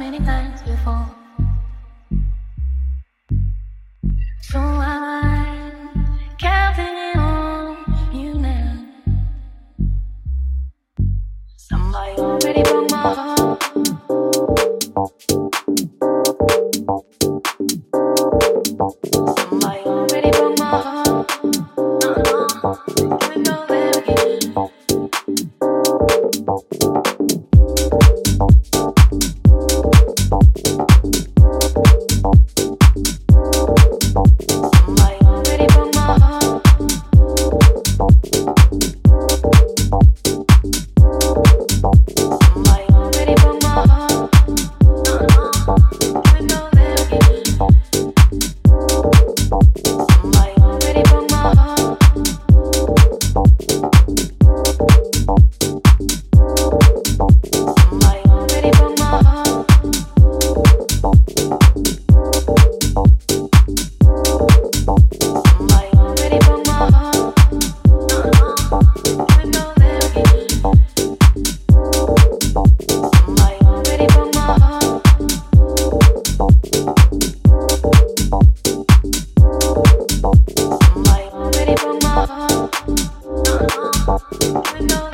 many times before. So I'm counting on you now. Somebody already broke my heart. Somebody already. I know.